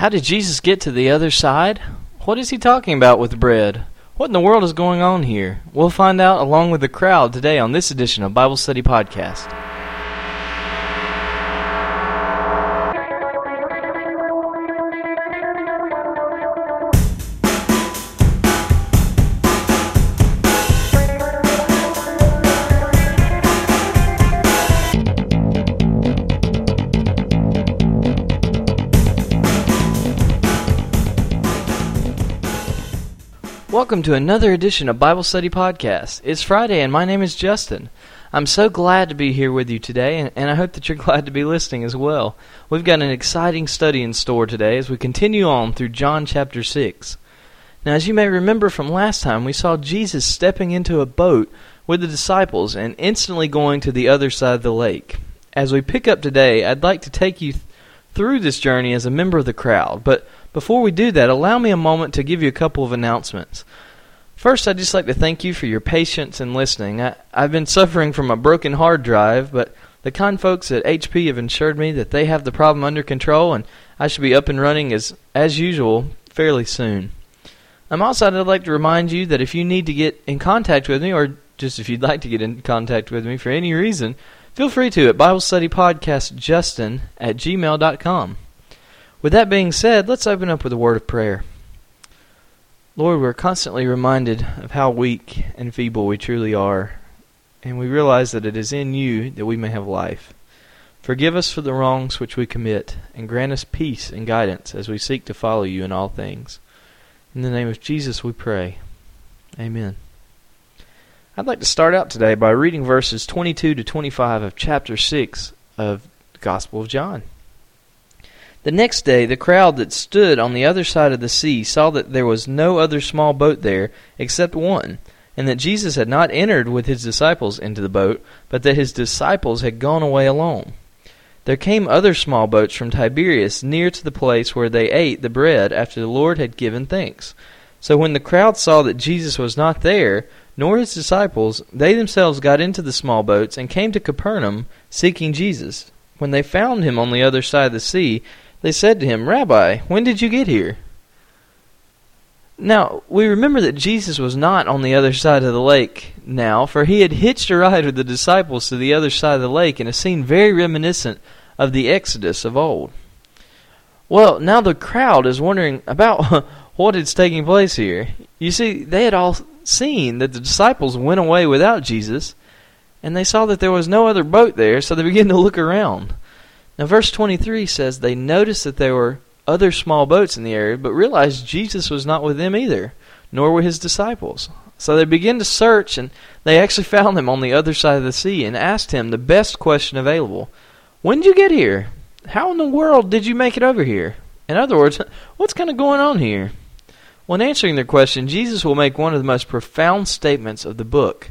How did Jesus get to the other side? What is he talking about with bread? What in the world is going on here? We'll find out along with the crowd today on this edition of Bible Study Podcast. Welcome to another edition of Bible Study Podcast. It's Friday, and my name is Justin. I'm so glad to be here with you today, and, and I hope that you're glad to be listening as well. We've got an exciting study in store today as we continue on through John chapter 6. Now, as you may remember from last time, we saw Jesus stepping into a boat with the disciples and instantly going to the other side of the lake. As we pick up today, I'd like to take you through this journey as a member of the crowd, but before we do that, allow me a moment to give you a couple of announcements. First, I'd just like to thank you for your patience and listening. I, I've been suffering from a broken hard drive, but the kind folks at HP have assured me that they have the problem under control and I should be up and running as, as usual fairly soon. I'm also I'd like to remind you that if you need to get in contact with me, or just if you'd like to get in contact with me for any reason, feel free to at Bible Study Podcast Justin at gmail.com. With that being said, let's open up with a word of prayer. Lord, we're constantly reminded of how weak and feeble we truly are, and we realize that it is in you that we may have life. Forgive us for the wrongs which we commit, and grant us peace and guidance as we seek to follow you in all things. In the name of Jesus we pray. Amen. I'd like to start out today by reading verses 22 to 25 of chapter 6 of the Gospel of John. The next day, the crowd that stood on the other side of the sea saw that there was no other small boat there except one, and that Jesus had not entered with his disciples into the boat, but that his disciples had gone away alone. There came other small boats from Tiberias near to the place where they ate the bread after the Lord had given thanks. So when the crowd saw that Jesus was not there, nor his disciples, they themselves got into the small boats and came to Capernaum, seeking Jesus. When they found him on the other side of the sea, they said to him, Rabbi, when did you get here? Now, we remember that Jesus was not on the other side of the lake now, for he had hitched a ride with the disciples to the other side of the lake in a scene very reminiscent of the Exodus of old. Well, now the crowd is wondering about what is taking place here. You see, they had all seen that the disciples went away without Jesus, and they saw that there was no other boat there, so they began to look around. Now, verse 23 says they noticed that there were other small boats in the area, but realized Jesus was not with them either, nor were his disciples. So they began to search, and they actually found him on the other side of the sea and asked him the best question available When did you get here? How in the world did you make it over here? In other words, what's kind of going on here? When answering their question, Jesus will make one of the most profound statements of the book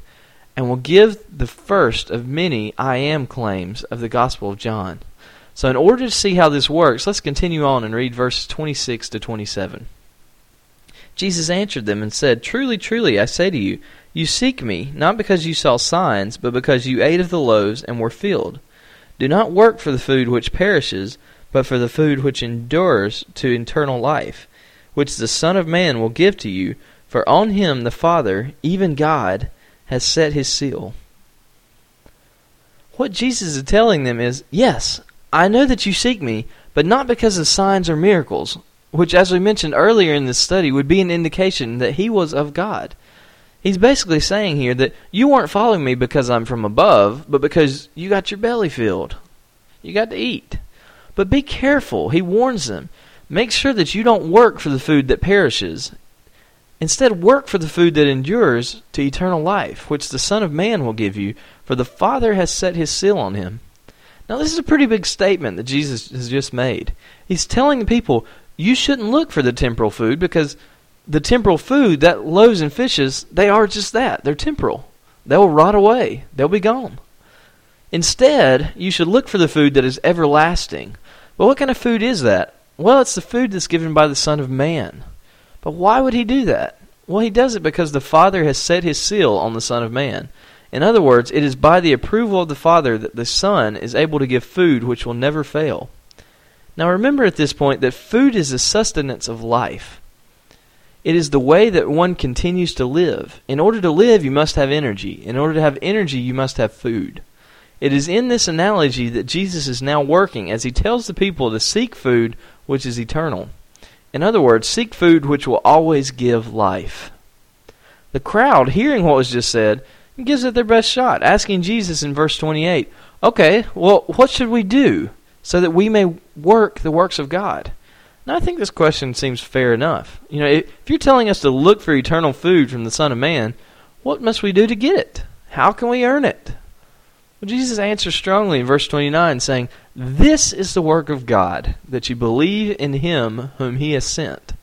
and will give the first of many I am claims of the Gospel of John. So, in order to see how this works, let's continue on and read verses 26 to 27. Jesus answered them and said, Truly, truly, I say to you, you seek me, not because you saw signs, but because you ate of the loaves and were filled. Do not work for the food which perishes, but for the food which endures to eternal life, which the Son of Man will give to you, for on him the Father, even God, has set his seal. What Jesus is telling them is, yes, I know that you seek me, but not because of signs or miracles, which, as we mentioned earlier in this study, would be an indication that he was of God. He's basically saying here that you weren't following me because I'm from above, but because you got your belly filled. You got to eat. But be careful, he warns them. Make sure that you don't work for the food that perishes. Instead, work for the food that endures to eternal life, which the Son of Man will give you, for the Father has set his seal on him. Now, this is a pretty big statement that Jesus has just made. He's telling the people, you shouldn't look for the temporal food because the temporal food, that loaves and fishes, they are just that. They're temporal. They'll rot away, they'll be gone. Instead, you should look for the food that is everlasting. But what kind of food is that? Well, it's the food that's given by the Son of Man. But why would he do that? Well, he does it because the Father has set his seal on the Son of Man. In other words, it is by the approval of the Father that the Son is able to give food which will never fail. Now remember at this point that food is the sustenance of life. It is the way that one continues to live. In order to live, you must have energy. In order to have energy, you must have food. It is in this analogy that Jesus is now working as he tells the people to seek food which is eternal. In other words, seek food which will always give life. The crowd, hearing what was just said, gives it their best shot, asking Jesus in verse 28, Okay, well, what should we do so that we may work the works of God? Now, I think this question seems fair enough. You know, if you're telling us to look for eternal food from the Son of Man, what must we do to get it? How can we earn it? Well, Jesus answers strongly in verse 29, saying, This is the work of God, that you believe in him whom he has sent.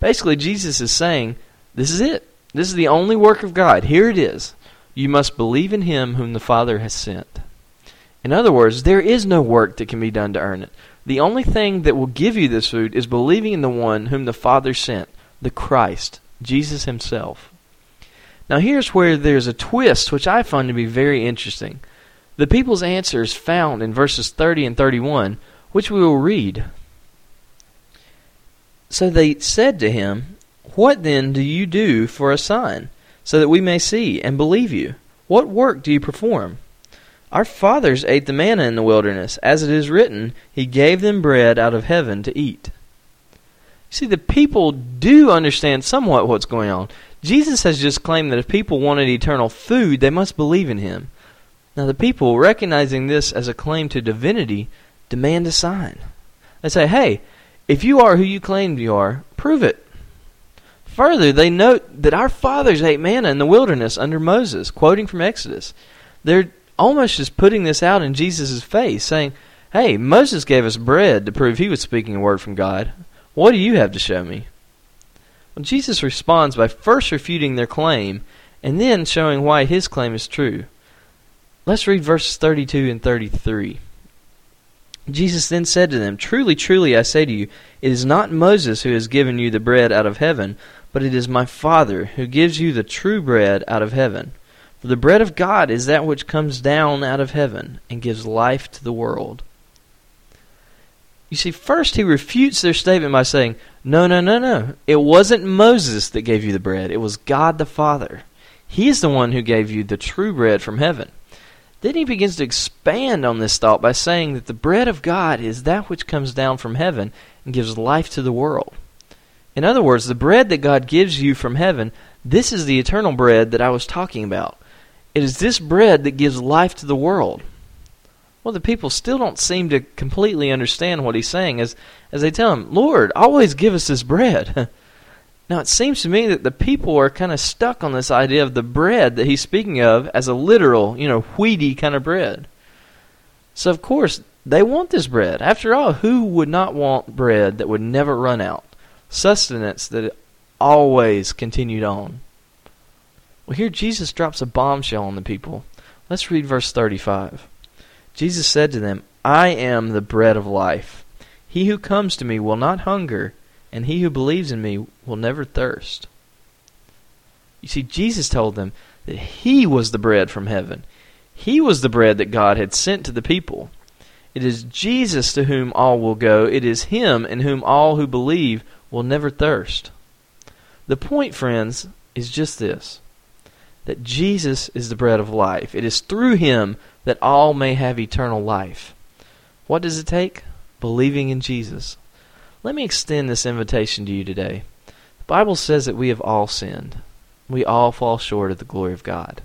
Basically, Jesus is saying, This is it. This is the only work of God. Here it is. You must believe in him whom the Father has sent. In other words, there is no work that can be done to earn it. The only thing that will give you this food is believing in the one whom the Father sent, the Christ, Jesus himself. Now, here's where there's a twist which I find to be very interesting. The people's answer is found in verses 30 and 31, which we will read. So they said to him, What then do you do for a sign, so that we may see and believe you? What work do you perform? Our fathers ate the manna in the wilderness, as it is written, He gave them bread out of heaven to eat. See, the people do understand somewhat what's going on. Jesus has just claimed that if people wanted eternal food, they must believe in Him. Now, the people, recognizing this as a claim to divinity, demand a sign. They say, hey, if you are who you claim you are, prove it. Further, they note that our fathers ate manna in the wilderness under Moses, quoting from Exodus. They're almost just putting this out in Jesus' face, saying, Hey, Moses gave us bread to prove he was speaking a word from God. What do you have to show me? Well, Jesus responds by first refuting their claim and then showing why his claim is true. Let's read verses 32 and 33. Jesus then said to them, Truly, truly, I say to you, it is not Moses who has given you the bread out of heaven, but it is my Father who gives you the true bread out of heaven. For the bread of God is that which comes down out of heaven and gives life to the world. You see, first he refutes their statement by saying, No, no, no, no. It wasn't Moses that gave you the bread, it was God the Father. He is the one who gave you the true bread from heaven. Then he begins to expand on this thought by saying that the bread of God is that which comes down from heaven and gives life to the world. In other words, the bread that God gives you from heaven, this is the eternal bread that I was talking about. It is this bread that gives life to the world. Well, the people still don't seem to completely understand what he's saying as, as they tell him, Lord, always give us this bread. Now, it seems to me that the people are kind of stuck on this idea of the bread that he's speaking of as a literal, you know, wheaty kind of bread. So, of course, they want this bread. After all, who would not want bread that would never run out? Sustenance that always continued on. Well, here Jesus drops a bombshell on the people. Let's read verse 35. Jesus said to them, I am the bread of life. He who comes to me will not hunger and he who believes in me will never thirst. You see, Jesus told them that he was the bread from heaven. He was the bread that God had sent to the people. It is Jesus to whom all will go. It is him in whom all who believe will never thirst. The point, friends, is just this that Jesus is the bread of life. It is through him that all may have eternal life. What does it take? Believing in Jesus. Let me extend this invitation to you today. The Bible says that we have all sinned. We all fall short of the glory of God.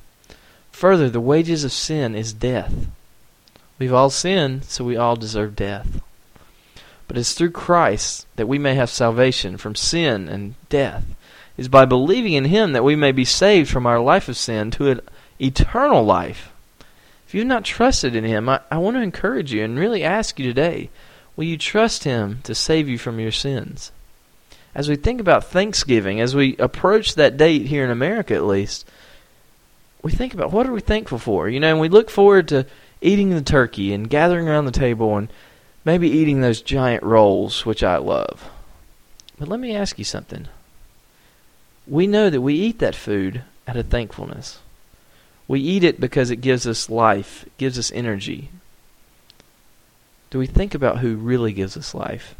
Further, the wages of sin is death. We've all sinned, so we all deserve death. But it's through Christ that we may have salvation from sin and death. It is by believing in Him that we may be saved from our life of sin to an eternal life. If you've not trusted in Him, I, I want to encourage you and really ask you today Will you trust Him to save you from your sins? As we think about Thanksgiving, as we approach that date here in America at least, we think about what are we thankful for? You know, and we look forward to eating the turkey and gathering around the table and maybe eating those giant rolls, which I love. But let me ask you something. We know that we eat that food out of thankfulness. We eat it because it gives us life, gives us energy, do we think about who really gives us life?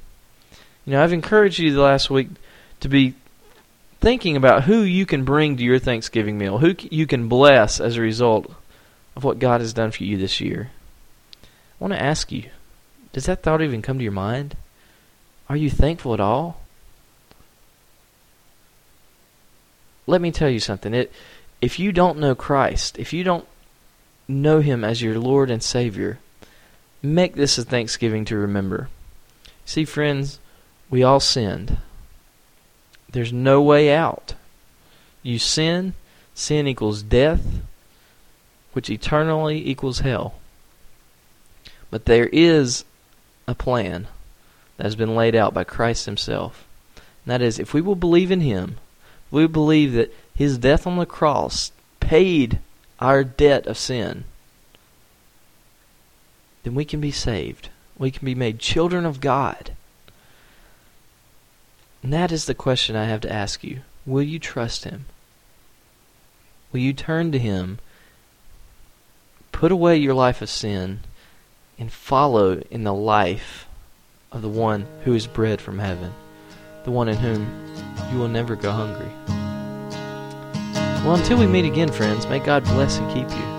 You know, I've encouraged you the last week to be thinking about who you can bring to your Thanksgiving meal, who you can bless as a result of what God has done for you this year. I want to ask you, does that thought even come to your mind? Are you thankful at all? Let me tell you something. It if you don't know Christ, if you don't know him as your Lord and Savior, make this a Thanksgiving to remember. See, friends, we all sinned. There's no way out. You sin, sin equals death, which eternally equals hell. But there is a plan that has been laid out by Christ Himself. And that is, if we will believe in Him, we believe that His death on the cross paid our debt of sin, then we can be saved. We can be made children of God. And that is the question I have to ask you. Will you trust Him? Will you turn to Him, put away your life of sin, and follow in the life of the one who is bread from heaven, the one in whom you will never go hungry? Well, until we meet again, friends, may God bless and keep you.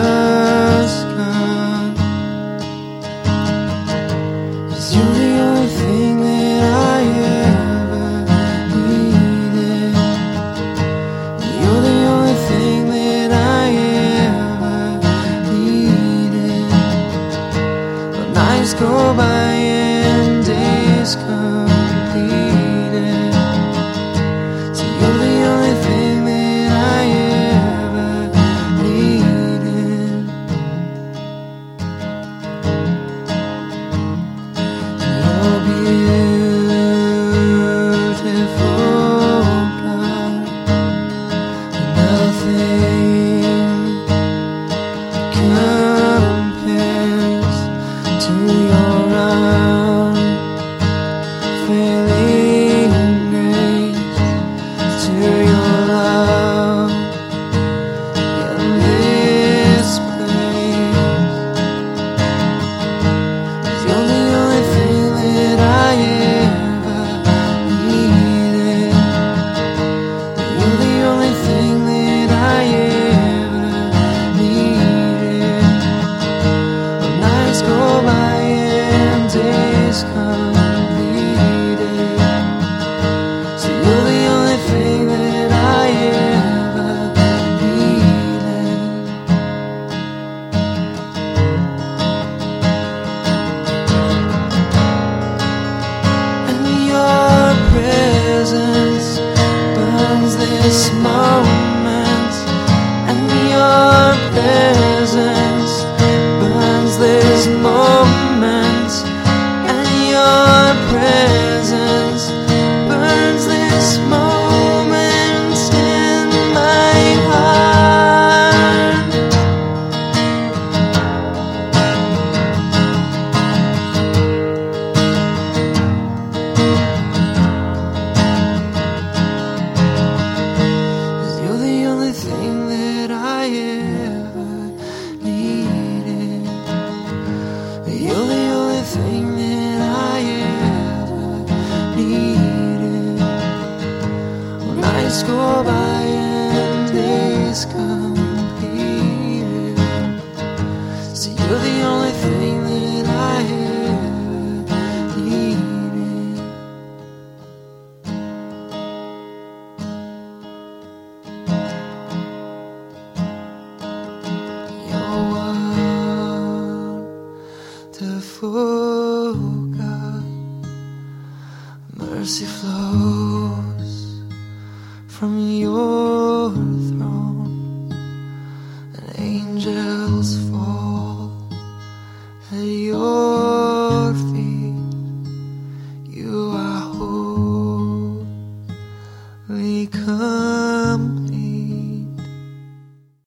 Mercy flows